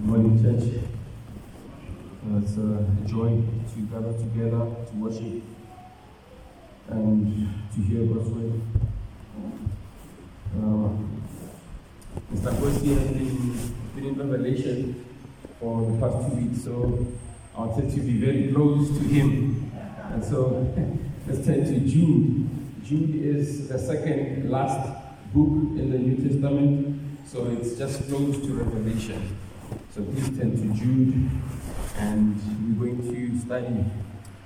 Good morning, church. It's a joy to gather together to worship and to hear God's word. Uh, Mr. Kosi has been, been in Revelation for the past two weeks, so I wanted to be very close to him. And so let's turn to Jude. Jude is the second last book in the New Testament, so it's just close to Revelation. So please turn to Jude, and we're going to study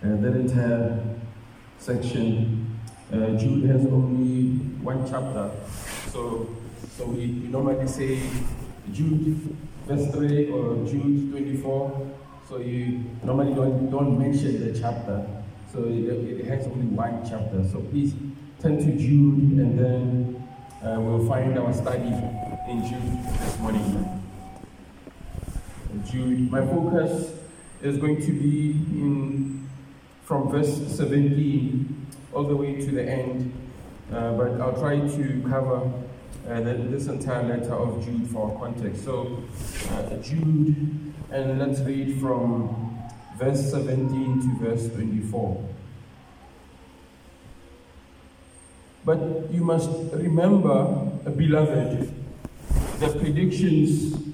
uh, that entire section. Uh, Jude has only one chapter, so so we, we normally say Jude verse 3 or Jude 24. So you normally don't, don't mention the chapter. So it, it has only one chapter. So please turn to Jude and then uh, we'll find our study in Jude this morning. Jude. My focus is going to be in from verse 17 all the way to the end, uh, but I'll try to cover uh, this entire letter of Jude for context. So, uh, Jude, and let's read from verse 17 to verse 24. But you must remember, beloved, the predictions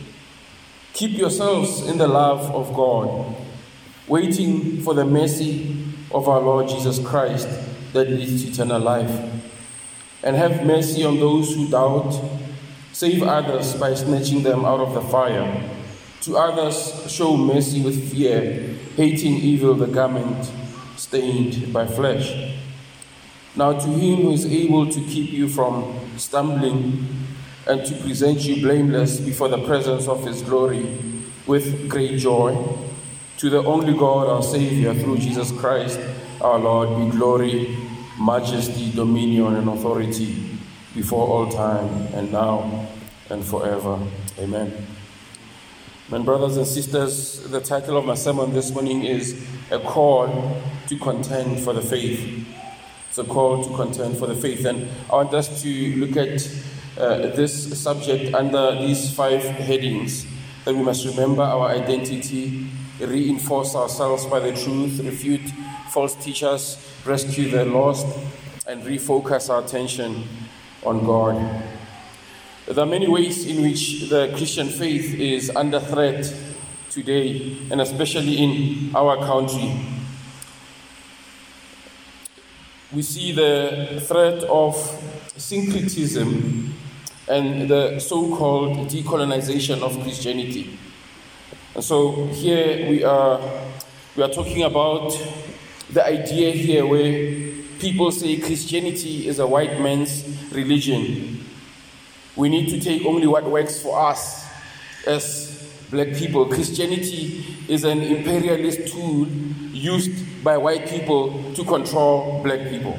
keep yourselves in the love of God, waiting for the mercy of our Lord Jesus Christ that leads to eternal life. And have mercy on those who doubt. Save others by snatching them out of the fire. To others, show mercy with fear, hating evil, the garment stained by flesh. Now, to him who is able to keep you from stumbling and to present you blameless before the presence of his glory with great joy, to the only God, our Savior, through Jesus Christ, our Lord, be glory, majesty, dominion, and authority before all time, and now and forever. Amen. My brothers and sisters, the title of my sermon this morning is A Call to Contend for the Faith. It's a call to contend for the faith. And I want us to look at uh, this subject under these five headings that we must remember our identity, reinforce ourselves by the truth, refute false teachers, rescue the lost, and refocus our attention on God. There are many ways in which the Christian faith is under threat today, and especially in our country. We see the threat of syncretism and the so called decolonization of Christianity. And so here we are, we are talking about the idea here where people say Christianity is a white man's religion. We need to take only what works for us as black people. Christianity is an imperialist tool used by white people to control black people.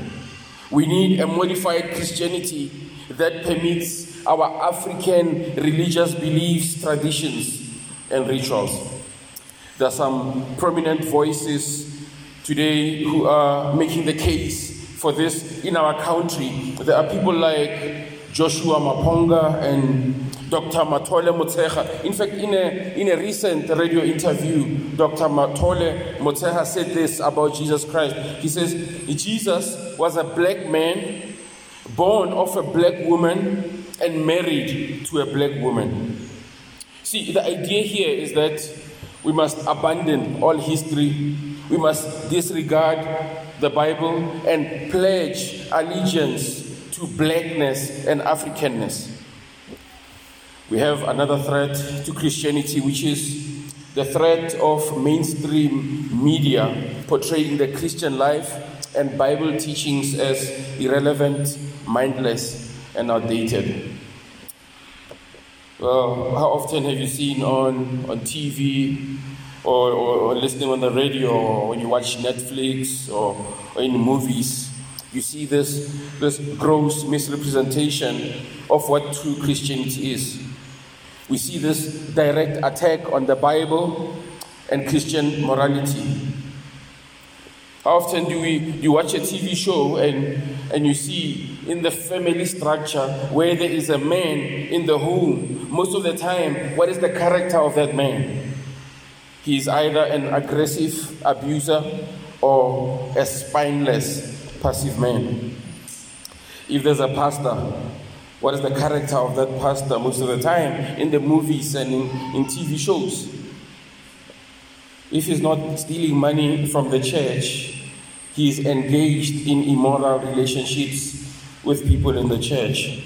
We need a modified Christianity that permits our African religious beliefs, traditions, and rituals. There are some prominent voices today who are making the case for this in our country. There are people like Joshua Maponga and Dr. Mathole Motshekga. In fact, in a, in a recent radio interview, Dr. Mathole Motshekga said this about Jesus Christ. He says, Jesus was a black man, born of a black woman, and married to a black woman. See, the idea here is that we must abandon all history, we must disregard the Bible and pledge allegiance to blackness and Africanness. We have another threat to Christianity, which is the threat of mainstream media portraying the Christian life and Bible teachings as irrelevant, mindless, and outdated. Well, how often have you seen on, on TV or, or, or listening on the radio or when you watch Netflix or, or in movies? You see this, this gross misrepresentation of what true Christianity is. We see this direct attack on the Bible and Christian morality. How often do we you watch a TV show and, and you see in the family structure where there is a man in the home, most of the time, what is the character of that man? He is either an aggressive abuser or a spineless, passive man. If there's a pastor, what is the character of that pastor most of the time in the movies and in, in TV shows? If he's not stealing money from the church, he is engaged in immoral relationships with people in the church.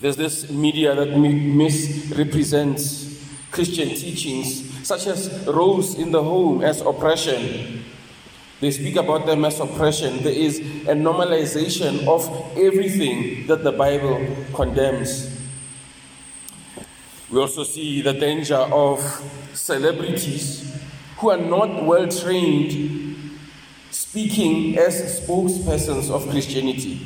There's this media that misrepresents Christian teachings, such as roles in the home as oppression. They speak about them as oppression. There is a normalization of everything that the Bible condemns. We also see the danger of celebrities who are not well trained speaking as spokespersons of Christianity.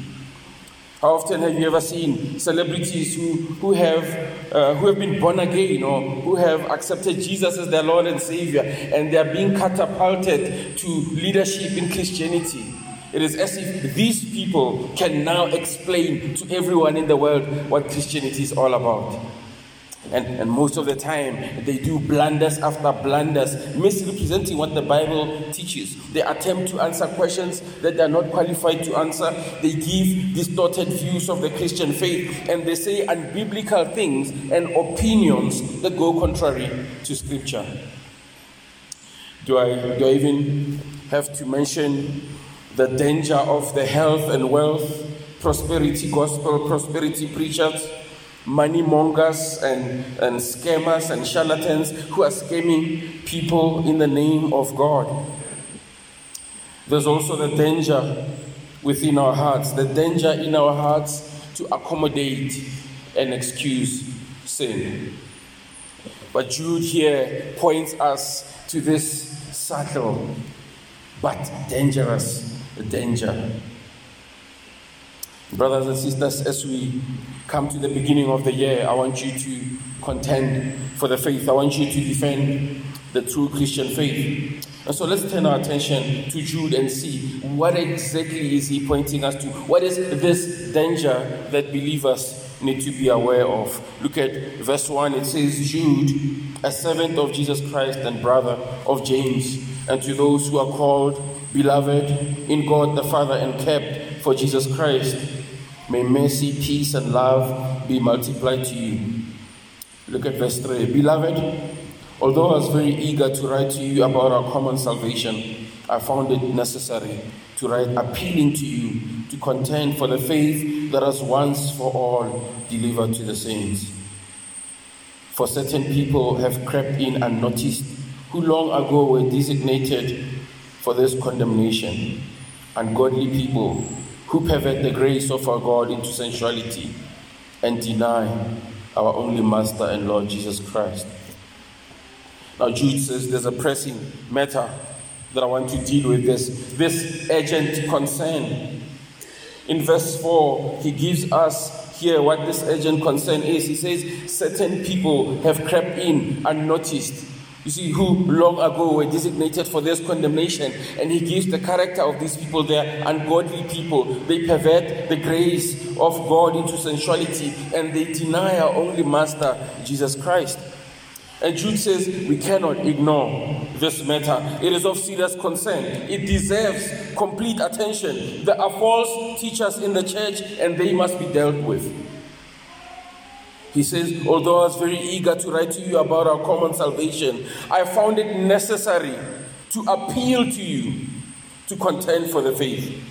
How often have you ever seen celebrities who, who, have, uh, who have been born again or who have accepted Jesus as their Lord and Savior and they are being catapulted to leadership in Christianity? It is as if these people can now explain to everyone in the world what Christianity is all about. And, and most of the time, they do blunders after blunders, misrepresenting what the Bible teaches. They attempt to answer questions that they are not qualified to answer. They give distorted views of the Christian faith, and they say unbiblical things and opinions that go contrary to Scripture. Do I, do I even have to mention the danger of the health and wealth, prosperity gospel, prosperity preachers? Money mongers and, and scammers and charlatans who are scamming people in the name of God. There's also the danger within our hearts, the danger in our hearts to accommodate and excuse sin. But Jude here points us to this subtle but dangerous danger. Brothers and sisters, as we come to the beginning of the year, I want you to contend for the faith. I want you to defend the true Christian faith. And so let's turn our attention to Jude and see what exactly is he pointing us to? What is this danger that believers need to be aware of? Look at verse 1. It says, Jude, a servant of Jesus Christ and brother of James, and to those who are called, beloved in God the Father, and kept for Jesus Christ May mercy, peace, and love be multiplied to you. Look at verse 3. Beloved, although I was very eager to write to you about our common salvation, I found it necessary to write appealing to you to contend for the faith that was once for all delivered to the saints. For certain people have crept in unnoticed, who long ago were designated for this condemnation, ungodly people who pervert the grace of our God into sensuality and deny our only Master and Lord Jesus Christ. Now, Jude says there's a pressing matter that I want to deal with this, this urgent concern. In verse 4, he gives us here what this urgent concern is. He says, Certain people have crept in unnoticed you see, who long ago were designated for this condemnation, and he gives the character of these people. They are ungodly people. They pervert the grace of God into sensuality, and they deny our only Master, Jesus Christ. And Jude says we cannot ignore this matter. It is of serious concern. It deserves complete attention. There are false teachers in the church, and they must be dealt with. He says, Although I was very eager to write to you about our common salvation, I found it necessary to appeal to you to contend for the faith.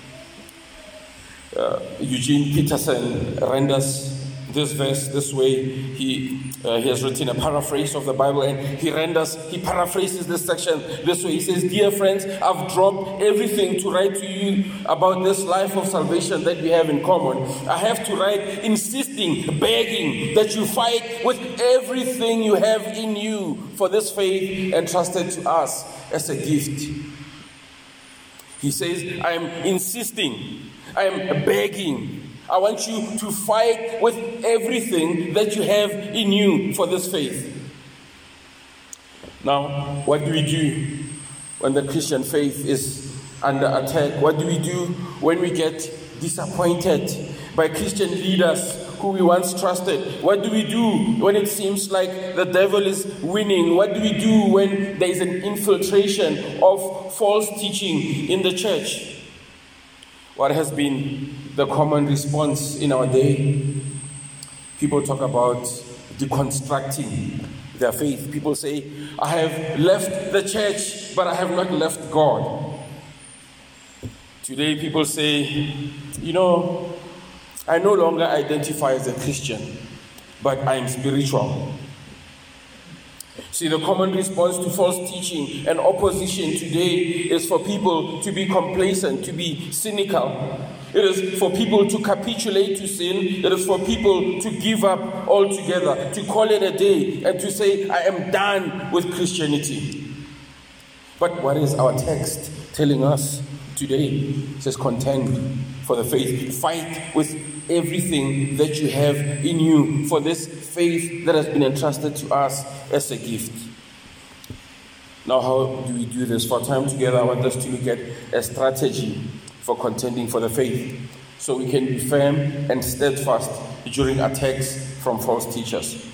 Uh, Eugene Peterson renders this verse this way. He, uh, he has written a paraphrase of the Bible and he renders, he paraphrases this section this way. He says, Dear friends, I've dropped everything to write to you about this life of salvation that we have in common. I have to write insisting, begging that you fight with everything you have in you for this faith entrusted to us as a gift. He says, I am insisting, I am begging I want you to fight with everything that you have in you for this faith. Now, what do we do when the Christian faith is under attack? What do we do when we get disappointed by Christian leaders who we once trusted? What do we do when it seems like the devil is winning? What do we do when there is an infiltration of false teaching in the church? What has been the common response in our day? People talk about deconstructing their faith. People say, I have left the church, but I have not left God. Today, people say, you know, I no longer identify as a Christian, but I am spiritual. See, the common response to false teaching and opposition today is for people to be complacent, to be cynical. It is for people to capitulate to sin. It is for people to give up altogether, to call it a day, and to say, I am done with Christianity. But what is our text telling us today? It says, contend for the faith. Fight with everything that you have in you for this faith that has been entrusted to us as a gift. Now, how do we do this? For time together, I want us to look at a strategy for contending for the faith so we can be firm and steadfast during attacks from false teachers.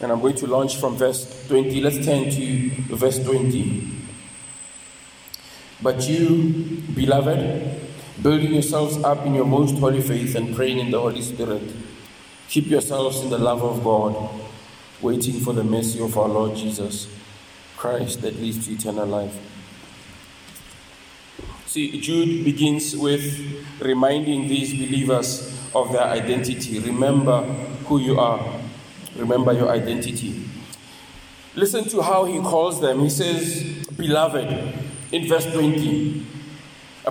And I'm going to launch from verse 20. Let's turn to verse 20. But you, beloved, building yourselves up in your most holy faith and praying in the Holy Spirit, keep yourselves in the love of God, waiting for the mercy of our Lord Jesus Christ that leads to eternal life. See, Jude begins with reminding these believers of their identity. Remember who you are, remember your identity. Listen to how he calls them. He says, Beloved, in verse 20.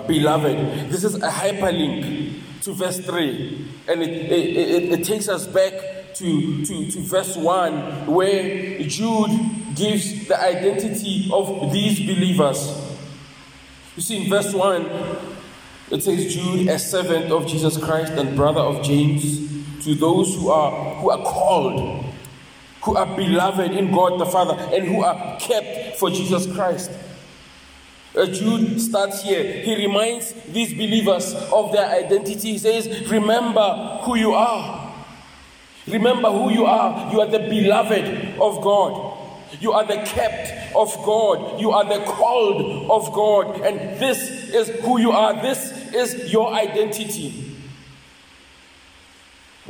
Beloved, this is a hyperlink to verse 3, and it, it, it, it takes us back to, to, to verse 1, where Jude gives the identity of these believers. You see, in verse 1, it says, Jude, a servant of Jesus Christ and brother of James, to those who are, who are called, who are beloved in God the Father, and who are kept for Jesus Christ. Jude starts here. He reminds these believers of their identity. He says, Remember who you are. Remember who you are. You are the beloved of God. You are the kept of God. You are the called of God. And this is who you are. This is your identity.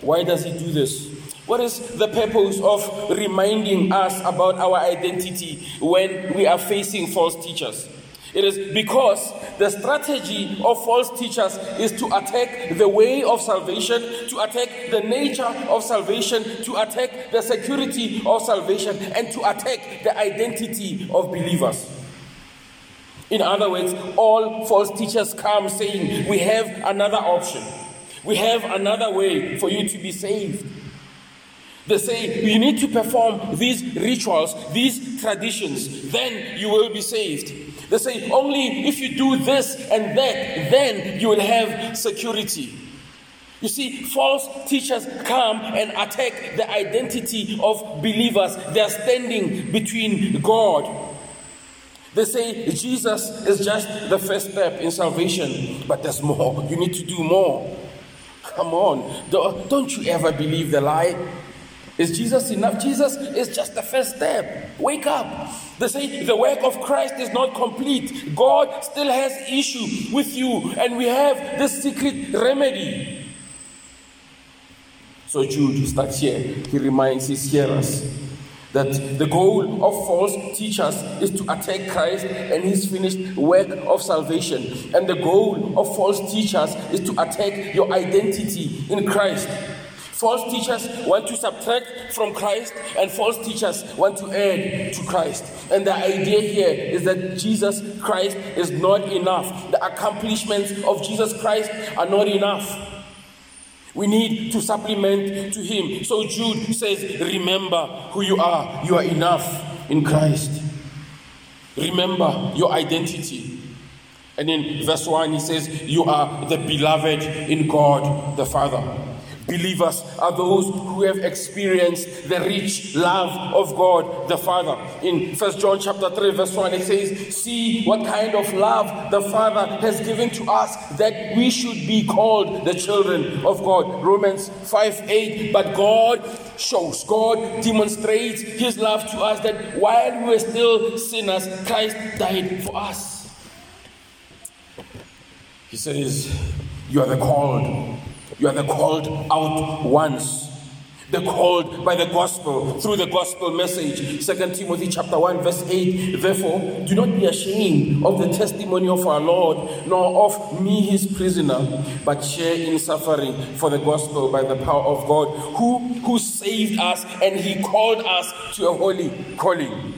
Why does he do this? What is the purpose of reminding us about our identity when we are facing false teachers? It is because the strategy of false teachers is to attack the way of salvation, to attack the nature of salvation, to attack the security of salvation, and to attack the identity of believers. In other words, all false teachers come saying, We have another option. We have another way for you to be saved. They say you need to perform these rituals, these traditions, then you will be saved. They say only if you do this and that, then you will have security. You see, false teachers come and attack the identity of believers. They are standing between God. They say Jesus is just the first step in salvation, but there's more. You need to do more. Come on. Don't you ever believe the lie? Is Jesus enough? Jesus is just the first step. Wake up. They say the work of Christ is not complete. God still has issue with you, and we have this secret remedy. So Jude starts here. He reminds his hearers that the goal of false teachers is to attack Christ and his finished work of salvation. And the goal of false teachers is to attack your identity in Christ. False teachers want to subtract from Christ, and false teachers want to add to Christ. And the idea here is that Jesus Christ is not enough. The accomplishments of Jesus Christ are not enough. We need to supplement to Him. So Jude says, Remember who you are. You are enough in Christ. Remember your identity. And in verse 1, he says, You are the beloved in God the Father. Believers are those who have experienced the rich love of God the Father. In First John chapter 3, verse 1, it says, See what kind of love the Father has given to us that we should be called the children of God. Romans 5 8. But God shows, God demonstrates his love to us that while we were still sinners, Christ died for us. He says, You are the called you are the called out ones. The called by the gospel through the gospel message. Second Timothy chapter 1, verse 8. Therefore, do not be ashamed of the testimony of our Lord, nor of me his prisoner, but share in suffering for the gospel by the power of God, who, who saved us and he called us to a holy calling.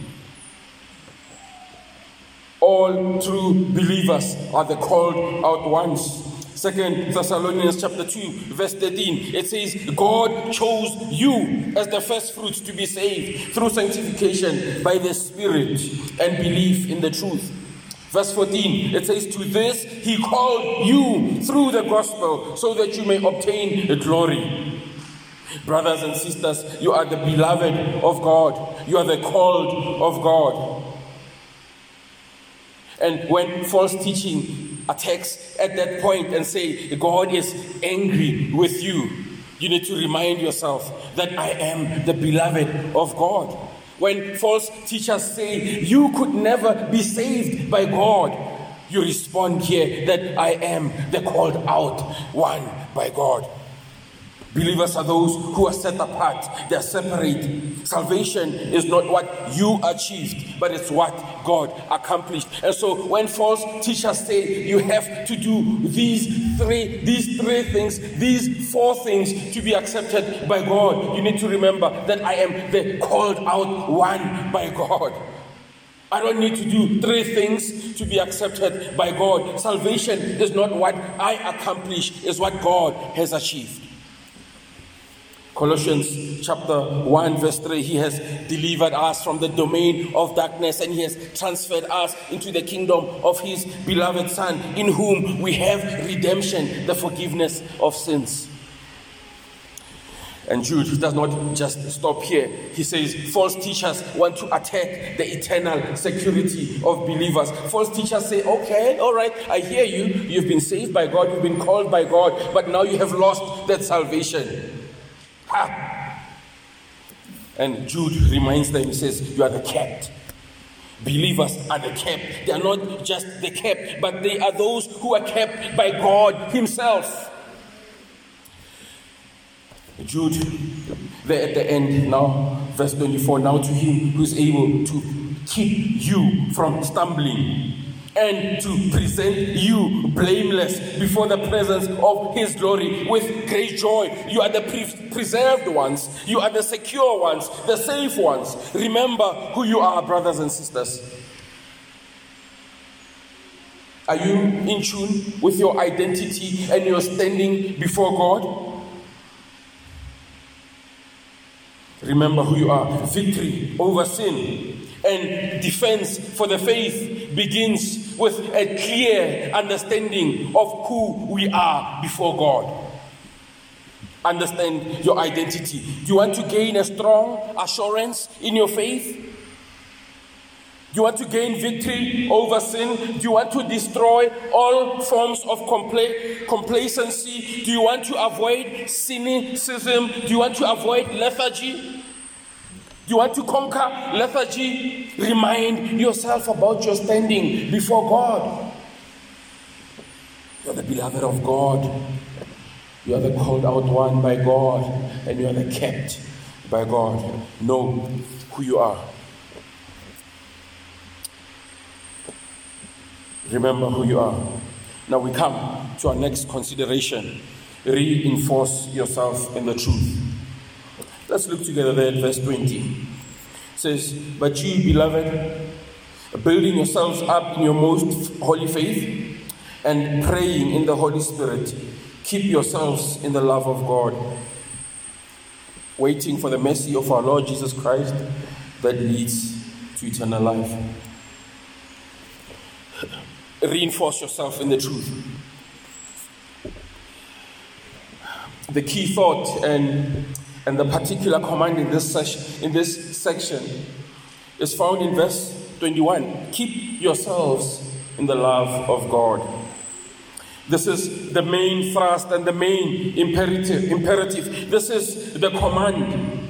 All true believers are the called out ones. Second Thessalonians chapter 2, verse 13, it says, God chose you as the first fruits to be saved through sanctification by the Spirit and belief in the truth. Verse 14, it says, To this he called you through the gospel so that you may obtain glory. Brothers and sisters, you are the beloved of God, you are the called of God. And when false teaching attacks at that point and say, God is angry with you, you need to remind yourself that I am the beloved of God. When false teachers say, You could never be saved by God, you respond here that I am the called out one by God. Believers are those who are set apart, they are separate. Salvation is not what you achieved, but it's what God accomplished. And so when false teachers say you have to do these three, these three things, these four things to be accepted by God, you need to remember that I am the called out one by God. I don't need to do three things to be accepted by God. Salvation is not what I accomplish, it's what God has achieved. Colossians chapter 1, verse 3 He has delivered us from the domain of darkness and He has transferred us into the kingdom of His beloved Son, in whom we have redemption, the forgiveness of sins. And Jude does not just stop here. He says false teachers want to attack the eternal security of believers. False teachers say, okay, all right, I hear you. You've been saved by God, you've been called by God, but now you have lost that salvation. And Jude reminds them, he says, You are the kept. Believers are the kept. They are not just the kept, but they are those who are kept by God Himself. Jude, there at the end now, verse 24 now to Him who is able to keep you from stumbling and to present you blameless before the presence of His glory with great joy. You are the pre- preserved ones, you are the secure ones, the safe ones. Remember who you are, brothers and sisters. Are you in tune with your identity and your standing before God? Remember who you are. Victory over sin and defense for the faith begins with a clear understanding of who we are before God. Understand your identity. Do you want to gain a strong assurance in your faith? Do you want to gain victory over sin? Do you want to destroy all forms of compla- complacency? Do you want to avoid cynicism? Do you want to avoid lethargy? You want to conquer lethargy? Remind yourself about your standing before God. You're the beloved of God. You are the called out one by God, and you are the kept by God. Know who you are. Remember who you are. Now we come to our next consideration. reinforce yourself in the truth. Let's look together there at verse 20. It says, But you, beloved, building yourselves up in your most holy faith and praying in the Holy Spirit, keep yourselves in the love of God, waiting for the mercy of our Lord Jesus Christ that leads to eternal life. Reinforce yourself in the truth. The key thought and, and the particular command in this, session, in this section is found in verse 21. Keep yourselves in the love of God. This is the main thrust and the main imperative. imperative. This is the command.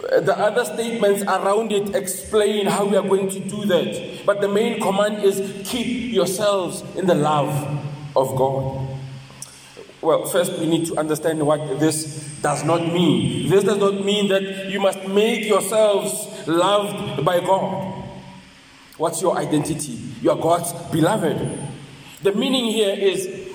The other statements around it explain how we are going to do that. But the main command is keep yourselves in the love of God. Well, first we need to understand what this does not mean. This does not mean that you must make yourselves loved by God. What's your identity? You are God's beloved. The meaning here is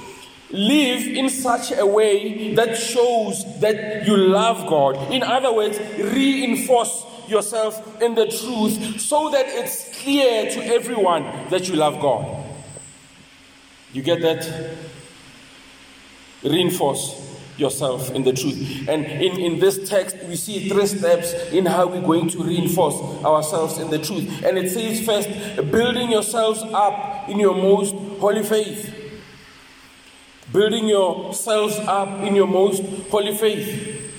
live in such a way that shows that you love God. In other words, reinforce yourself in the truth so that it's clear to everyone that you love God. You get that? Reinforce yourself in the truth. And in, in this text, we see three steps in how we're going to reinforce ourselves in the truth. And it says, first, building yourselves up in your most holy faith. Building yourselves up in your most holy faith.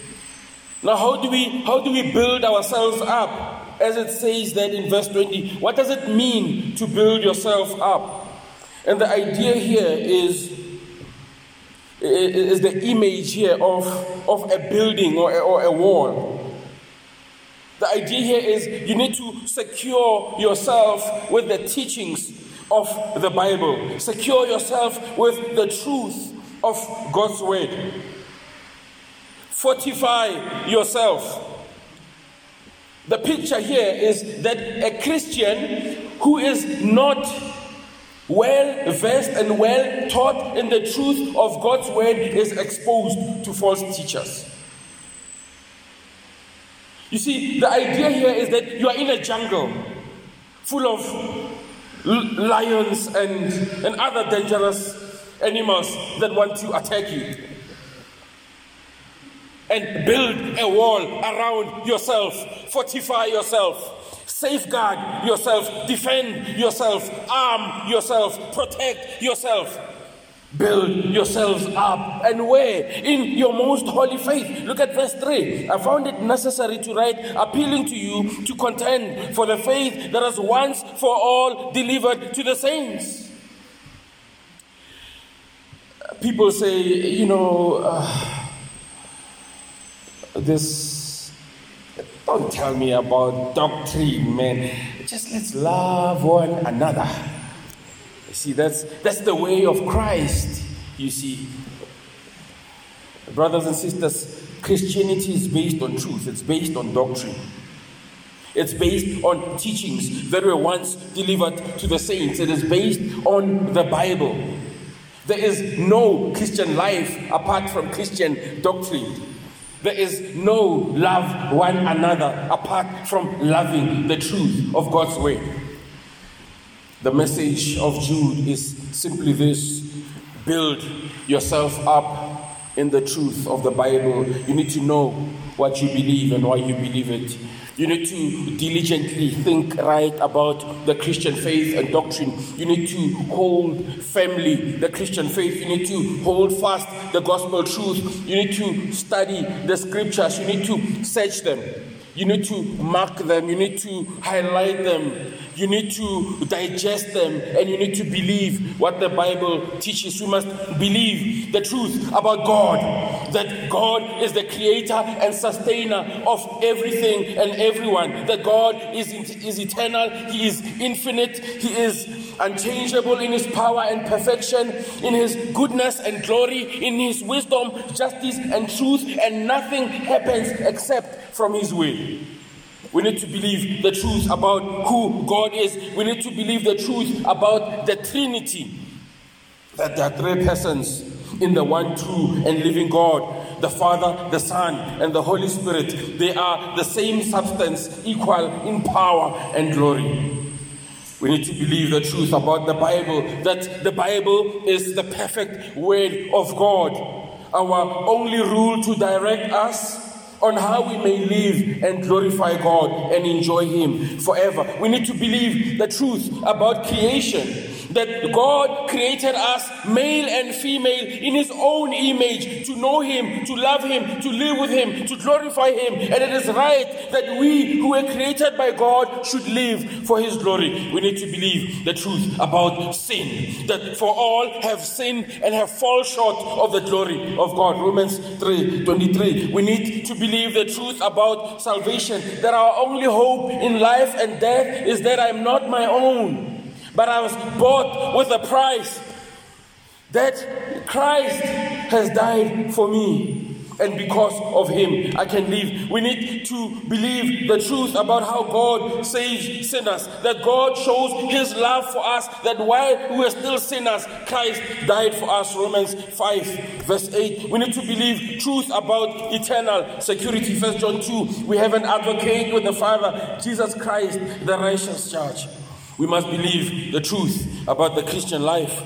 Now, how do we how do we build ourselves up? As it says that in verse 20, what does it mean to build yourself up? And the idea here is is the image here of, of a building or a, or a wall. The idea here is you need to secure yourself with the teachings of the Bible, secure yourself with the truth of God's word. Fortify yourself. The picture here is that a Christian who is not well versed and well taught in the truth of God's word is exposed to false teachers. You see, the idea here is that you are in a jungle full of lions and, and other dangerous animals that want to attack you. And build a wall around yourself, fortify yourself Safeguard yourself, defend yourself, arm yourself, protect yourself. Build yourselves up. And where? In your most holy faith. Look at verse 3. I found it necessary to write, appealing to you to contend for the faith that was once for all delivered to the saints. People say, you know, uh, this don't tell me about doctrine, man. Just let's love one another. You see, that's, that's the way of Christ, you see. Brothers and sisters, Christianity is based on truth, it's based on doctrine. It's based on teachings that were once delivered to the saints. It is based on the Bible. There is no Christian life apart from Christian doctrine. There is no love one another apart from loving the truth of God's way. The message of Jude is simply this build yourself up in the truth of the Bible. You need to know what you believe and why you believe it. You need to diligently think right about the Christian faith and doctrine. You need to hold firmly the Christian faith. You need to hold fast the gospel truth. You need to study the scriptures. You need to search them. You need to mark them. You need to highlight them. You need to digest them and you need to believe what the Bible teaches. You must believe the truth about God that God is the creator and sustainer of everything and everyone, that God is, is eternal, He is infinite, He is unchangeable in His power and perfection, in His goodness and glory, in His wisdom, justice, and truth, and nothing happens except from His will. We need to believe the truth about who God is. We need to believe the truth about the Trinity. That there are three persons in the one true and living God, the Father, the Son, and the Holy Spirit. They are the same substance, equal in power and glory. We need to believe the truth about the Bible, that the Bible is the perfect Word of God, our only rule to direct us on how we may live and glorify God and enjoy Him forever. We need to believe the truth about creation that God created us male and female in His own image to know Him, to love Him, to live with Him, to glorify Him. And it is right that we who were created by God should live for His glory. We need to believe the truth about sin, that for all have sinned and have fallen short of the glory of God. Romans 3 23. We need to believe the truth about salvation, that our only hope in life and death is that I am not my own but I was bought with a price that Christ has died for me. And because of him, I can live. We need to believe the truth about how God saves sinners. That God shows his love for us. That while we are still sinners, Christ died for us. Romans 5, verse 8. We need to believe truth about eternal security. First John 2. We have an advocate with the Father, Jesus Christ, the righteous judge. We must believe the truth about the Christian life.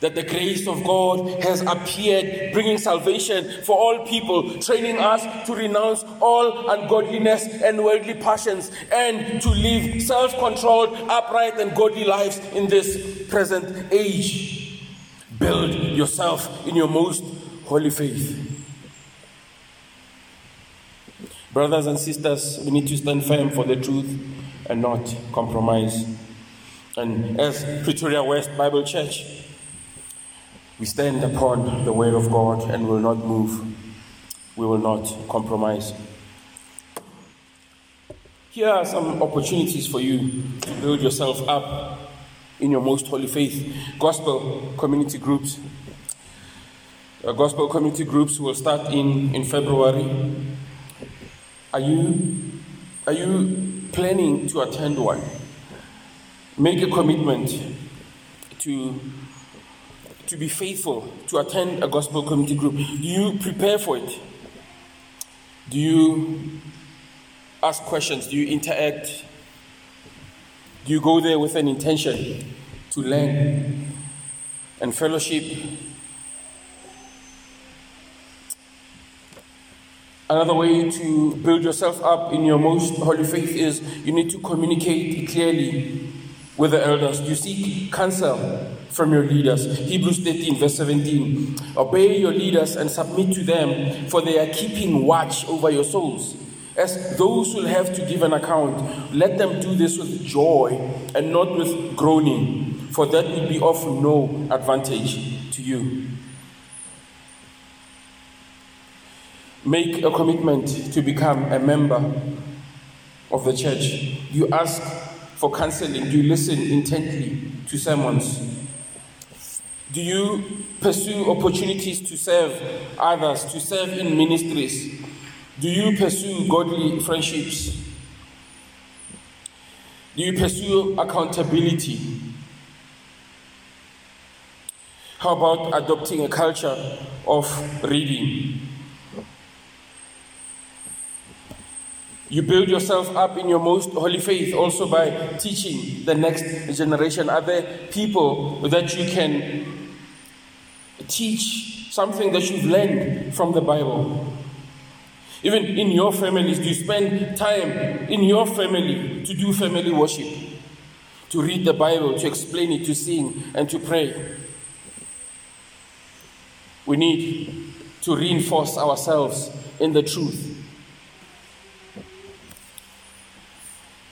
That the grace of God has appeared, bringing salvation for all people, training us to renounce all ungodliness and worldly passions, and to live self controlled, upright, and godly lives in this present age. Build yourself in your most holy faith. Brothers and sisters, we need to stand firm for the truth and not compromise. And as Pretoria West Bible Church, we stand upon the word of God and will not move. We will not compromise. Here are some opportunities for you to build yourself up in your most holy faith. Gospel community groups. Uh, gospel community groups will start in, in February. Are you, are you planning to attend one, make a commitment to, to be faithful, to attend a gospel community group. Do you prepare for it? Do you ask questions? Do you interact? Do you go there with an intention to learn and fellowship Another way to build yourself up in your most holy faith is you need to communicate clearly with the elders. You seek counsel from your leaders. Hebrews 13, verse 17. Obey your leaders and submit to them, for they are keeping watch over your souls. As those who have to give an account, let them do this with joy and not with groaning, for that will be of no advantage to you. Make a commitment to become a member of the church. You ask for counseling. Do you listen intently to sermons? Do you pursue opportunities to serve others, to serve in ministries? Do you pursue godly friendships? Do you pursue accountability? How about adopting a culture of reading? You build yourself up in your most holy faith also by teaching the next generation. Are there people that you can teach something that you've learned from the Bible? Even in your families, do you spend time in your family to do family worship? To read the Bible, to explain it, to sing, and to pray? We need to reinforce ourselves in the truth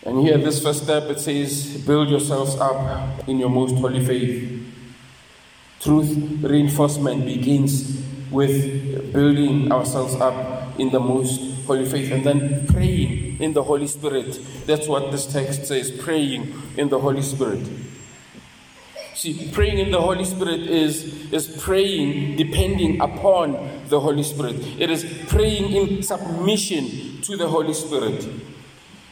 And here, this first step, it says, build yourselves up in your most holy faith. Truth reinforcement begins with building ourselves up in the most holy faith and then praying in the Holy Spirit. That's what this text says praying in the Holy Spirit. See, praying in the Holy Spirit is, is praying depending upon the Holy Spirit, it is praying in submission to the Holy Spirit.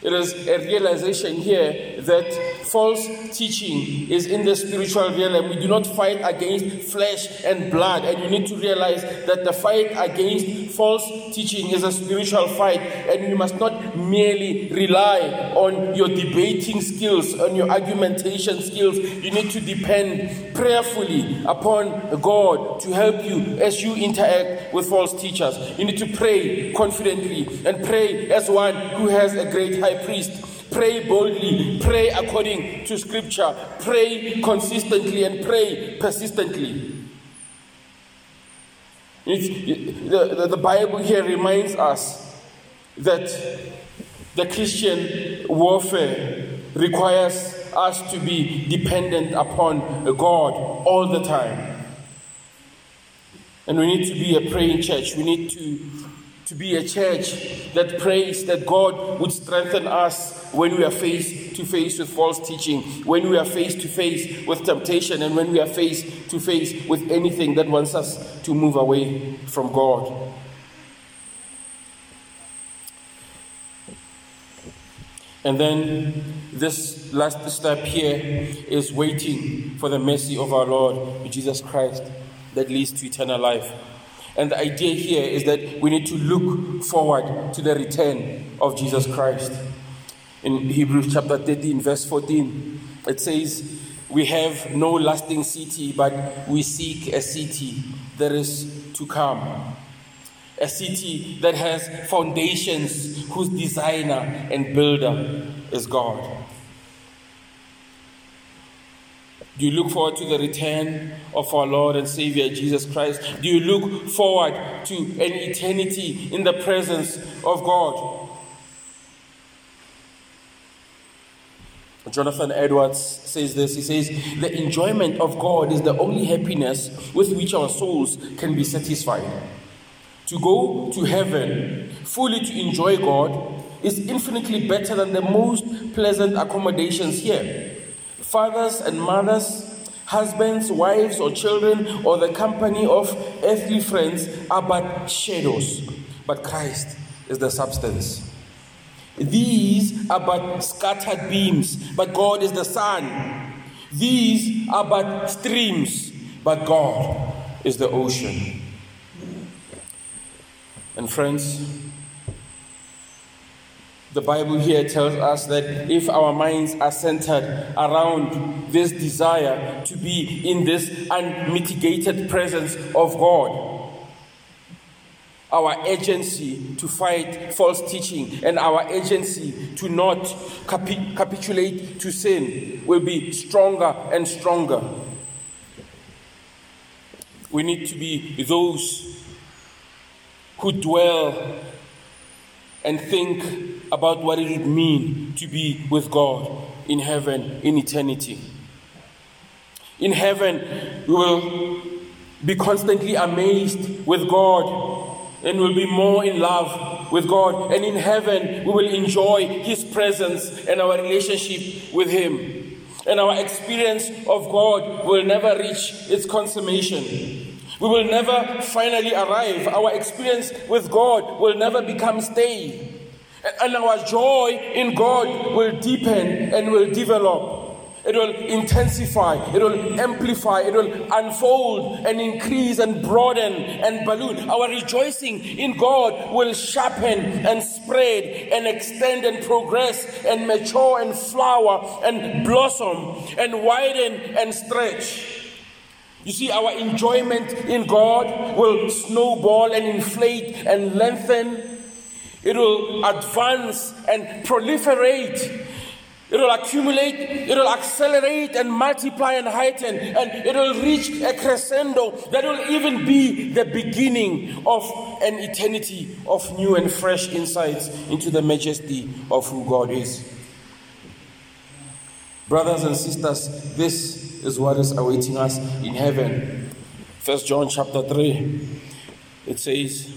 It is a realization here that false teaching is in the spiritual realm. We do not fight against flesh and blood. And you need to realize that the fight against false teaching is a spiritual fight. And you must not merely rely on your debating skills, on your argumentation skills. You need to depend prayerfully upon God to help you as you interact with false teachers. You need to pray confidently and pray as one who has a great high priest. Pray boldly, pray according to scripture, pray consistently, and pray persistently. The, the, the Bible here reminds us that the Christian warfare requires us to be dependent upon God all the time. And we need to be a praying church. We need to, to be a church that prays that God would strengthen us when we are face to face with false teaching, when we are face to face with temptation, and when we are face to face with anything that wants us to move away from God. And then this last step here is waiting for the mercy of our Lord Jesus Christ that leads to eternal life. And the idea here is that we need to look forward to the return of Jesus Christ. In Hebrews chapter 13, verse 14, it says, We have no lasting city, but we seek a city that is to come. A city that has foundations, whose designer and builder is God. Do you look forward to the return of our Lord and Savior Jesus Christ? Do you look forward to an eternity in the presence of God? Jonathan Edwards says this. He says, The enjoyment of God is the only happiness with which our souls can be satisfied. To go to heaven fully to enjoy God is infinitely better than the most pleasant accommodations here fathers and mothers, husbands, wives, or children, or the company of earthly friends are but shadows, but Christ is the substance. These are but scattered beams, but God is the sun. These are but streams, but God is the ocean. And friends, the Bible here tells us that if our minds are centered around this desire to be in this unmitigated presence of God, our agency to fight false teaching and our agency to not capi- capitulate to sin will be stronger and stronger. We need to be those who dwell and think about what it would mean to be with God in heaven in eternity. In heaven, we will be constantly amazed with God and will be more in love with God. And in heaven, we will enjoy His presence and our relationship with Him. And our experience of God will never reach its consummation. We will never finally arrive. Our experience with God will never become stale. And our joy in God will deepen and will develop. It will intensify, it will amplify, it will unfold and increase and broaden and balloon. Our rejoicing in God will sharpen and spread and extend and progress and mature and flower and blossom and widen and stretch. You see, our enjoyment in God will snowball and inflate and lengthen. It will advance and proliferate. It will accumulate, it will accelerate and multiply and heighten, and it will reach a crescendo that will even be the beginning of an eternity of new and fresh insights into the majesty of who God is. Brothers and sisters, this is what is awaiting us in heaven. First John chapter 3. It says,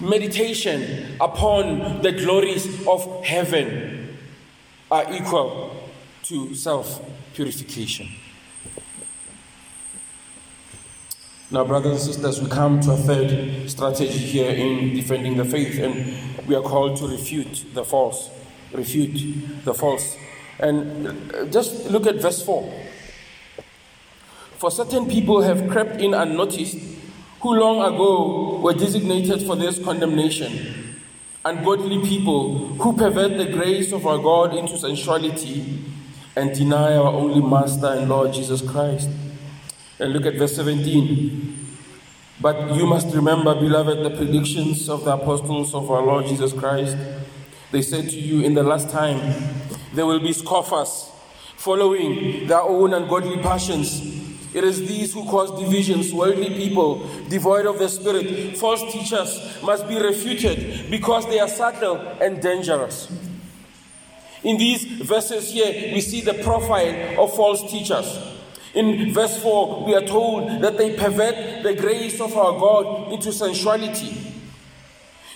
meditation upon the glories of heaven are equal to self purification. Now, brothers and sisters, we come to a third strategy here in defending the faith, and we are called to refute the false. Refute the false. And uh, just look at verse 4. For certain people have crept in unnoticed who long ago were designated for this condemnation, ungodly people who pervert the grace of our God into sensuality and deny our only Master and Lord Jesus Christ. And look at verse 17. But you must remember, beloved, the predictions of the apostles of our Lord Jesus Christ. They said to you, In the last time, there will be scoffers following their own ungodly passions it is these who cause divisions, worldly people, devoid of the Spirit. False teachers must be refuted because they are subtle and dangerous. In these verses here, we see the profile of false teachers. In verse 4, we are told that they pervert the grace of our God into sensuality.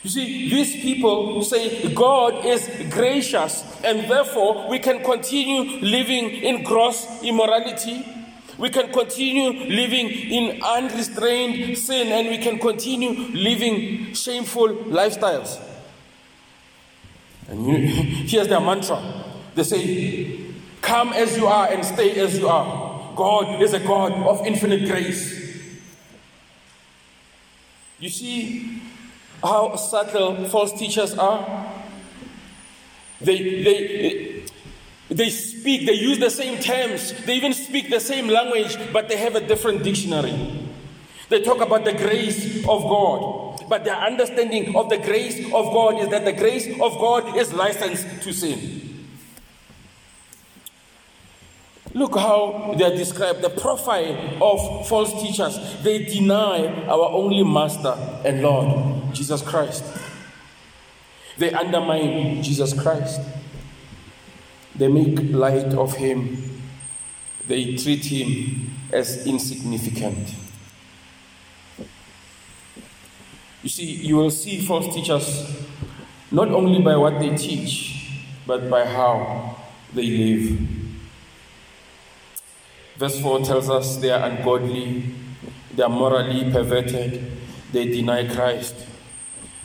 You see, these people say God is gracious, and therefore we can continue living in gross immorality we can continue living in unrestrained sin and we can continue living shameful lifestyles. And you, here's their mantra they say, Come as you are and stay as you are. God is a God of infinite grace. You see how subtle false teachers are? They, they, they speak, they use the same terms, they even speak the same language, but they have a different dictionary. They talk about the grace of God, but their understanding of the grace of God is that the grace of God is licensed to sin. Look how they are described the profile of false teachers. They deny our only Master and Lord, Jesus Christ. They undermine Jesus Christ. They make light of him. They treat him as insignificant. You see, you will see false teachers not only by what they teach, but by how they live. Verse 4 tells us they are ungodly, they are morally perverted, they deny Christ.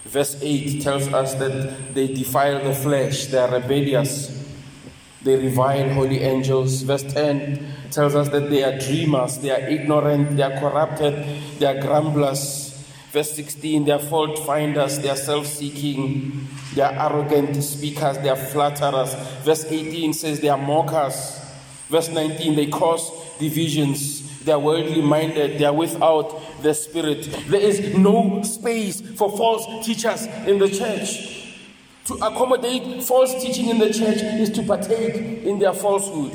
Verse 8 tells us that they defile the flesh, they are rebellious, they revile holy angels. Verse 10 tells us that they are dreamers, they are ignorant, they are corrupted, they are grumblers. Verse 16, they are fault finders, they are self seeking, they are arrogant speakers, they are flatterers. Verse 18 says they are mockers. Verse 19, they cause divisions, they are worldly minded, they are without the Spirit. There is no space for false teachers in the church. To accommodate false teaching in the church is to partake in their falsehood.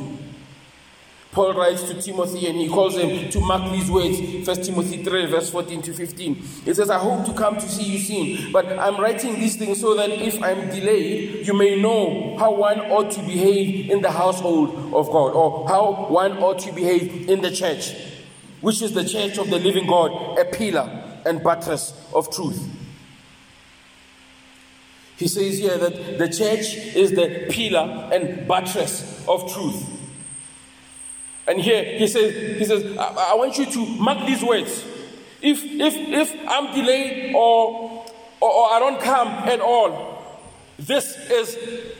Paul writes to Timothy and he calls him to mark these words. 1 Timothy 3, verse 14 to 15. He says, I hope to come to see you soon, but I'm writing these things so that if I'm delayed, you may know how one ought to behave in the household of God, or how one ought to behave in the church, which is the church of the living God, a pillar and buttress of truth. He says here that the church is the pillar and buttress of truth. And here he says, he says, I, I want you to mark these words. If if if I'm delayed or, or, or I don't come at all, this is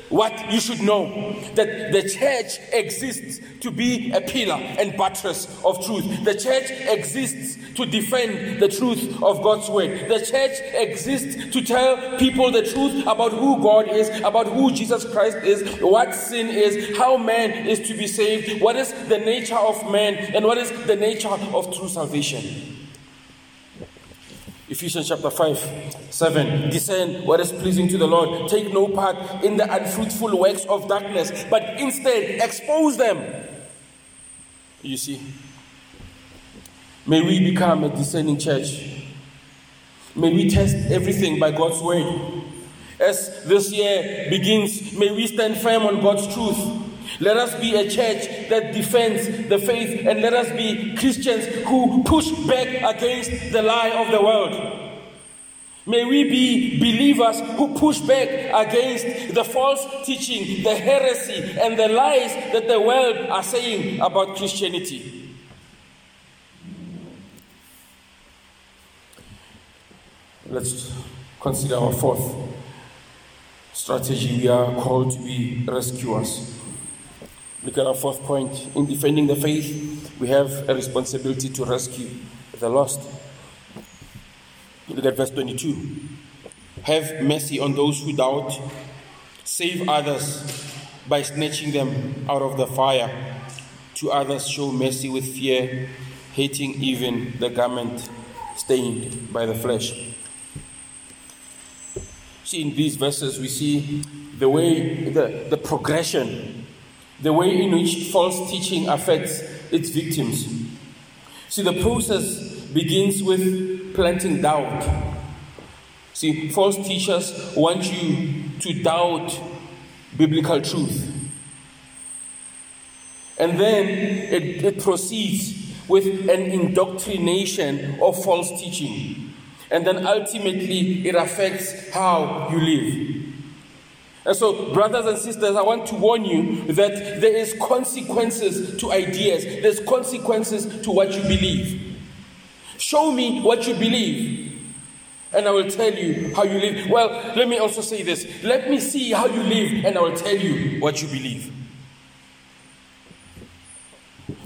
what you should know that the church exists to be a pillar and buttress of truth. The church exists to defend the truth of God's word. The church exists to tell people the truth about who God is, about who Jesus Christ is, what sin is, how man is to be saved, what is the nature of man, and what is the nature of true salvation. Ephesians chapter 5, 7. Discern what is pleasing to the Lord. Take no part in the unfruitful works of darkness, but instead expose them. You see? May we become a discerning church. May we test everything by God's word. As this year begins, may we stand firm on God's truth. Let us be a church that defends the faith and let us be Christians who push back against the lie of the world. May we be believers who push back against the false teaching, the heresy, and the lies that the world are saying about Christianity. Let's consider our fourth strategy. We are called to be rescuers. Look at our fourth point. In defending the faith, we have a responsibility to rescue the lost. Look at verse 22. Have mercy on those who doubt, save others by snatching them out of the fire. To others, show mercy with fear, hating even the garment stained by the flesh. See, in these verses, we see the way, the, the progression, the way in which false teaching affects its victims. See, the process begins with planting doubt. See, false teachers want you to doubt biblical truth. And then it, it proceeds with an indoctrination of false teaching. And then ultimately it affects how you live. And so, brothers and sisters, I want to warn you that there is consequences to ideas. There's consequences to what you believe. Show me what you believe, and I will tell you how you live. Well, let me also say this. Let me see how you live, and I will tell you what you believe.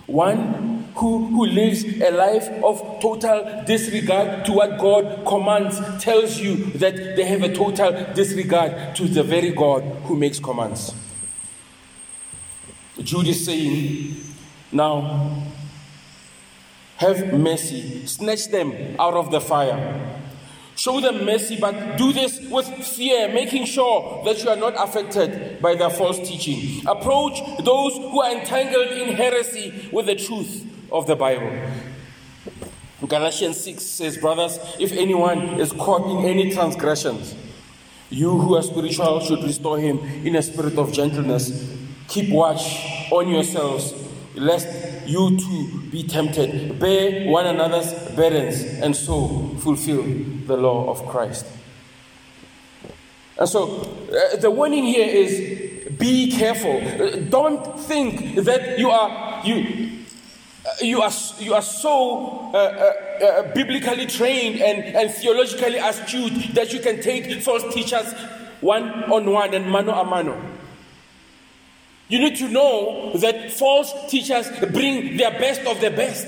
One who, who lives a life of total disregard to what God commands tells you that they have a total disregard to the very God who makes commands. Jude is saying, Now, have mercy, snatch them out of the fire. Show them mercy, but do this with fear, making sure that you are not affected by their false teaching. Approach those who are entangled in heresy with the truth of the Bible. Galatians 6 says, Brothers, if anyone is caught in any transgressions, you who are spiritual should restore him in a spirit of gentleness. Keep watch on yourselves, lest you too be tempted. Bear one another's burdens, and so fulfill the law of Christ. And so uh, the warning here is be careful. Uh, don't think that you are you you are, you are so uh, uh, uh, biblically trained and, and theologically astute that you can take false teachers one on one and mano a mano. You need to know that false teachers bring their best of the best.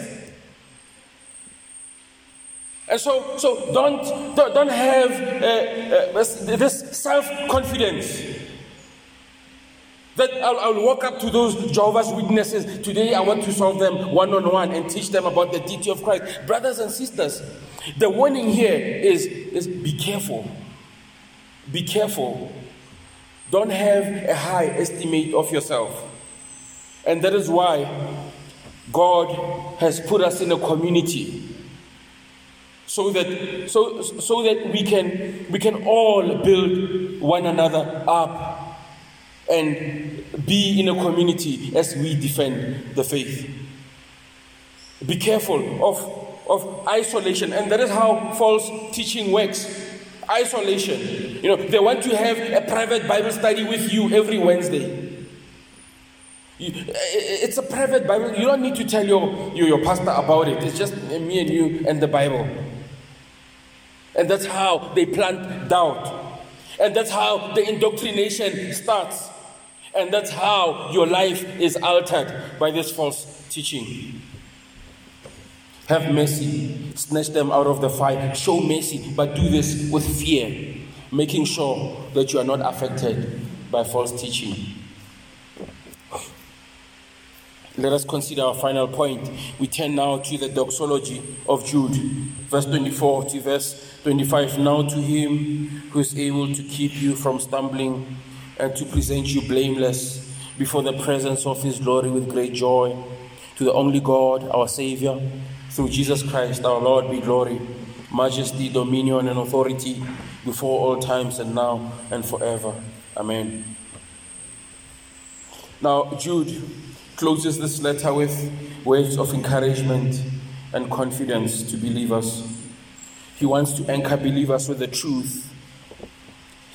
And so, so don't, don't, have uh, uh, this self confidence that I'll, I'll, walk up to those Jehovah's Witnesses. Today, I want to solve them one on one and teach them about the deity of Christ. Brothers and sisters, the warning here is, is be careful. Be careful. Don't have a high estimate of yourself. And that is why God has put us in a community so that so so that we can we can all build one another up and be in a community as we defend the faith. Be careful of, of isolation, and that is how false teaching works. Isolation. You know, they want to have a private Bible study with you every Wednesday. it's a private Bible. You don't need to tell your, your, your pastor about it. It's just me and you and the Bible. And that's how they plant doubt. And that's how the indoctrination starts. And that's how your life is altered by this false teaching. Have mercy, snatch them out of the fire, show mercy, but do this with fear, making sure that you are not affected by false teaching. Let us consider our final point. We turn now to the doxology of Jude, verse 24 to verse 25. Now to him who is able to keep you from stumbling and to present you blameless before the presence of his glory with great joy. To the only God, our Savior, through Jesus Christ, our Lord, be glory, majesty, dominion, and authority before all times and now and forever. Amen. Now, Jude closes this letter with words of encouragement and confidence to believers. He wants to anchor believers with the truth.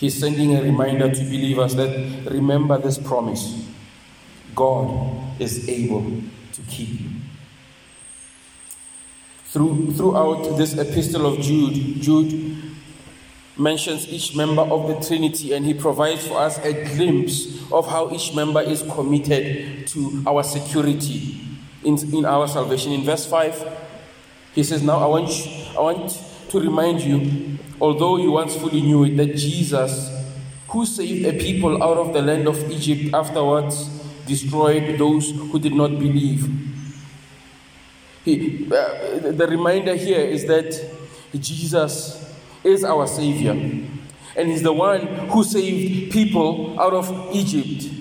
He's sending a reminder to believers that remember this promise God is able to keep you. Through, throughout this epistle of Jude, Jude mentions each member of the Trinity and he provides for us a glimpse of how each member is committed to our security in, in our salvation. In verse 5, he says, Now I want, you, I want to remind you, although you once fully knew it, that Jesus, who saved a people out of the land of Egypt, afterwards destroyed those who did not believe. He, uh, the reminder here is that Jesus is our Savior. And He's the one who saved people out of Egypt.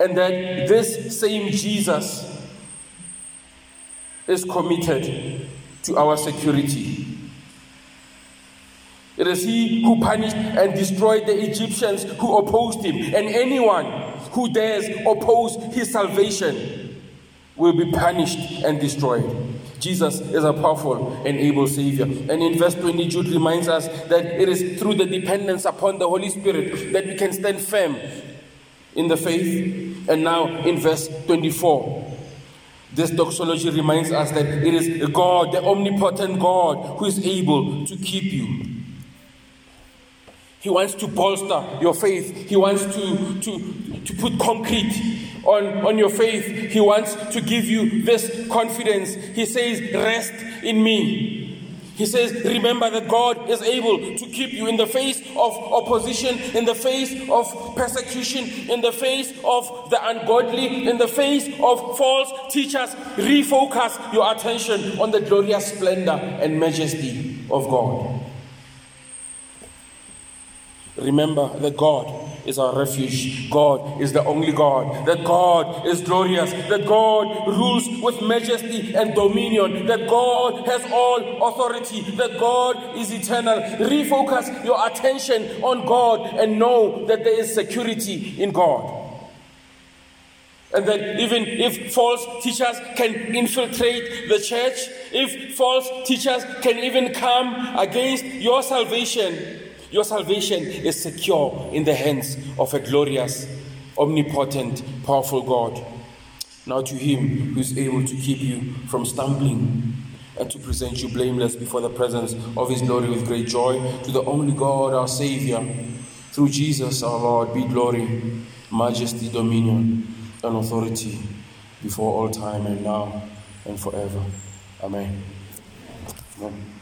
And that this same Jesus is committed to our security. It is He who punished and destroyed the Egyptians who opposed Him. And anyone who dares oppose His salvation will be punished and destroyed. Jesus is a powerful and able Savior. And in verse 20, Jude reminds us that it is through the dependence upon the Holy Spirit that we can stand firm in the faith. And now in verse 24, this doxology reminds us that it is God, the omnipotent God, who is able to keep you. He wants to bolster your faith. He wants to, to, to put concrete on, on your faith. He wants to give you this confidence. He says, Rest in me. He says, Remember that God is able to keep you in the face of opposition, in the face of persecution, in the face of the ungodly, in the face of false teachers. Refocus your attention on the glorious splendor and majesty of God. Remember that God is our refuge. God is the only God. That God is glorious. That God rules with majesty and dominion. That God has all authority. That God is eternal. Refocus your attention on God and know that there is security in God. And that even if false teachers can infiltrate the church, if false teachers can even come against your salvation, your salvation is secure in the hands of a glorious, omnipotent, powerful God. Now to him who is able to keep you from stumbling and to present you blameless before the presence of his glory with great joy, to the only God, our Savior, through Jesus our Lord, be glory, majesty, dominion, and authority before all time and now and forever. Amen. Amen.